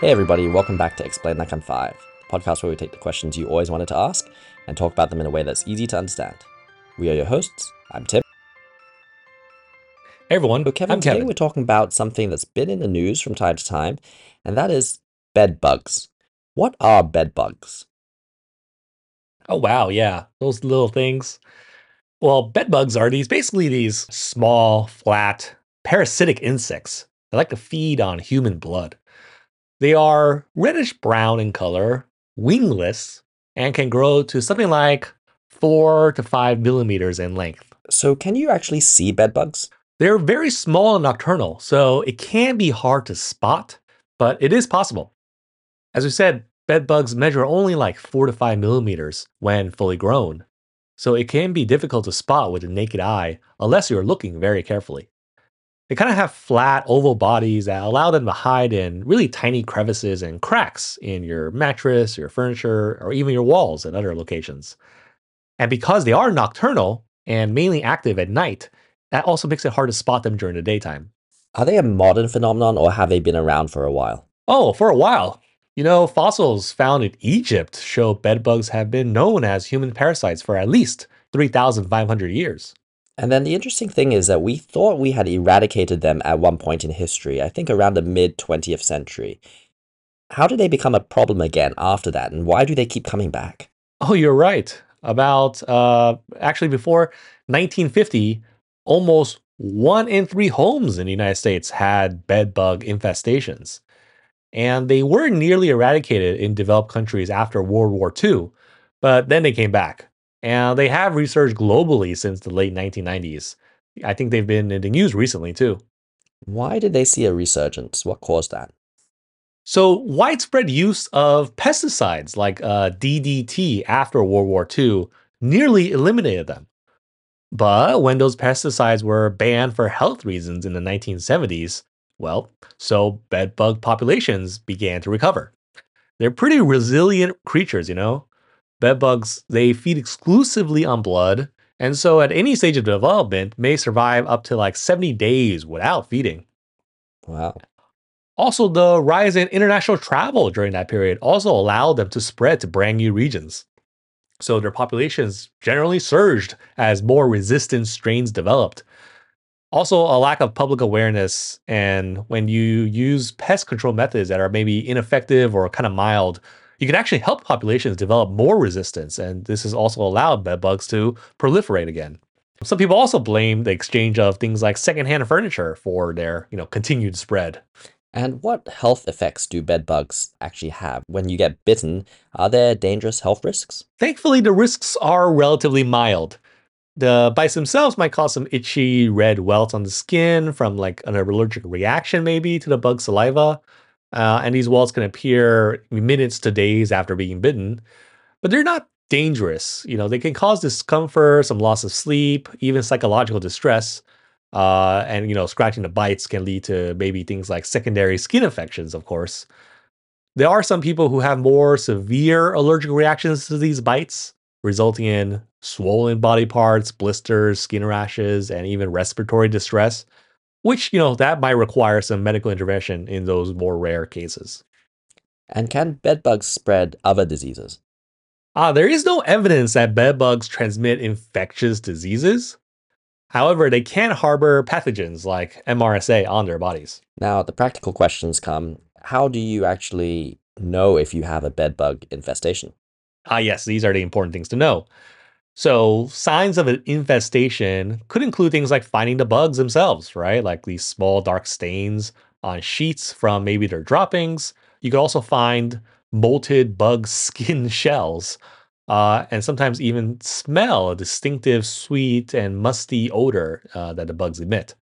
Hey, everybody, welcome back to Explain Like I'm Five, the podcast where we take the questions you always wanted to ask and talk about them in a way that's easy to understand. We are your hosts. I'm Tim. Hey everyone, So, Kevin, I'm today Kevin. we're talking about something that's been in the news from time to time, and that is bed bugs. What are bed bugs? Oh wow, yeah, those little things. Well, bed bugs are these basically these small, flat, parasitic insects They like to feed on human blood. They are reddish brown in color, wingless, and can grow to something like four to five millimeters in length. So, can you actually see bed bugs? They're very small and nocturnal, so it can be hard to spot, but it is possible. As we said, bed bugs measure only like four to five millimeters when fully grown, so it can be difficult to spot with the naked eye unless you're looking very carefully. They kind of have flat, oval bodies that allow them to hide in really tiny crevices and cracks in your mattress, your furniture, or even your walls at other locations. And because they are nocturnal and mainly active at night, that also makes it hard to spot them during the daytime. Are they a modern phenomenon or have they been around for a while? Oh, for a while. You know, fossils found in Egypt show bedbugs have been known as human parasites for at least 3,500 years. And then the interesting thing is that we thought we had eradicated them at one point in history, I think around the mid 20th century. How did they become a problem again after that, and why do they keep coming back? Oh, you're right. About uh, actually before 1950, almost one in three homes in the United States had bedbug infestations. And they were nearly eradicated in developed countries after World War II, but then they came back. And they have researched globally since the late 1990s. I think they've been in the news recently too. Why did they see a resurgence? What caused that? So, widespread use of pesticides like uh, DDT after World War II nearly eliminated them. But when those pesticides were banned for health reasons in the 1970s, well, so bedbug populations began to recover. They're pretty resilient creatures, you know? Bedbugs, they feed exclusively on blood, and so at any stage of development may survive up to like 70 days without feeding. Wow. Also, the rise in international travel during that period also allowed them to spread to brand new regions. So their populations generally surged as more resistant strains developed. Also, a lack of public awareness, and when you use pest control methods that are maybe ineffective or kind of mild, you can actually help populations develop more resistance, and this has also allowed bedbugs to proliferate again. Some people also blame the exchange of things like secondhand furniture for their, you know, continued spread. And what health effects do bed bugs actually have? When you get bitten, are there dangerous health risks? Thankfully, the risks are relatively mild. The bites themselves might cause some itchy red welts on the skin from like an allergic reaction, maybe to the bug saliva. Uh, and these welts can appear minutes to days after being bitten, but they're not dangerous. You know, they can cause discomfort, some loss of sleep, even psychological distress. Uh, and you know, scratching the bites can lead to maybe things like secondary skin infections, of course. There are some people who have more severe allergic reactions to these bites, resulting in swollen body parts, blisters, skin rashes, and even respiratory distress, which, you know, that might require some medical intervention in those more rare cases. And can bed bugs spread other diseases? Ah, there is no evidence that bed bugs transmit infectious diseases. However, they can harbor pathogens like MRSA on their bodies. Now, the practical questions come how do you actually know if you have a bed bug infestation? Ah, yes, these are the important things to know. So, signs of an infestation could include things like finding the bugs themselves, right? Like these small dark stains on sheets from maybe their droppings. You could also find molted bug skin shells, uh, and sometimes even smell a distinctive sweet and musty odor uh, that the bugs emit.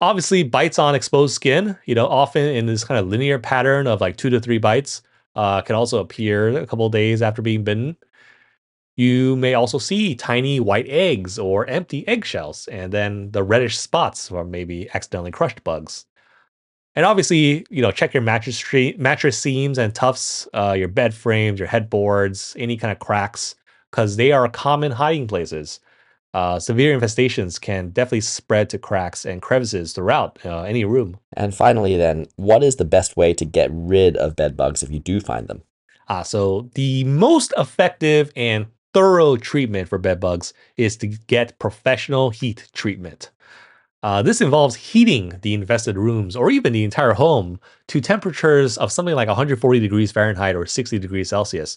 Obviously, bites on exposed skin, you know, often in this kind of linear pattern of like two to three bites, uh, can also appear a couple days after being bitten. You may also see tiny white eggs or empty eggshells, and then the reddish spots from maybe accidentally crushed bugs. And obviously, you know, check your mattress tre- mattress seams and tufts, uh, your bed frames, your headboards, any kind of cracks, because they are common hiding places. Uh, severe infestations can definitely spread to cracks and crevices throughout uh, any room. And finally, then, what is the best way to get rid of bed bugs if you do find them? Uh, so, the most effective and thorough treatment for bed bugs is to get professional heat treatment. Uh, this involves heating the infested rooms or even the entire home to temperatures of something like 140 degrees Fahrenheit or 60 degrees Celsius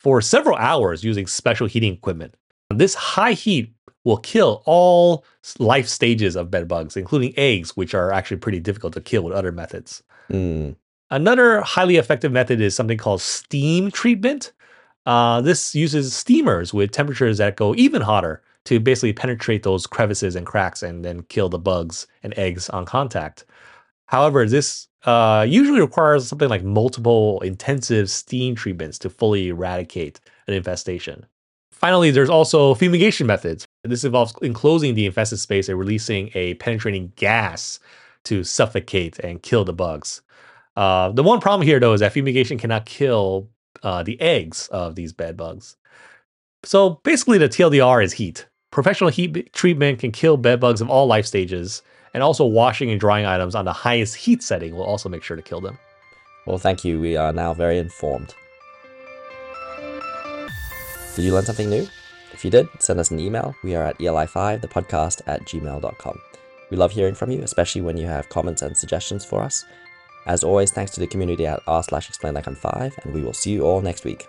for several hours using special heating equipment. This high heat will kill all life stages of bed bugs, including eggs, which are actually pretty difficult to kill with other methods. Mm. Another highly effective method is something called steam treatment. Uh, this uses steamers with temperatures that go even hotter to basically penetrate those crevices and cracks and then kill the bugs and eggs on contact. However, this uh, usually requires something like multiple intensive steam treatments to fully eradicate an infestation. Finally, there's also fumigation methods. This involves enclosing the infested space and releasing a penetrating gas to suffocate and kill the bugs. Uh, the one problem here, though, is that fumigation cannot kill uh, the eggs of these bed bugs. So basically, the TLDR is heat. Professional heat treatment can kill bed bugs of all life stages, and also washing and drying items on the highest heat setting will also make sure to kill them. Well, thank you. We are now very informed. Did you learn something new? If you did, send us an email. We are at eli5, the podcast at gmail.com. We love hearing from you, especially when you have comments and suggestions for us. As always, thanks to the community at r slash explain like I'm five, and we will see you all next week.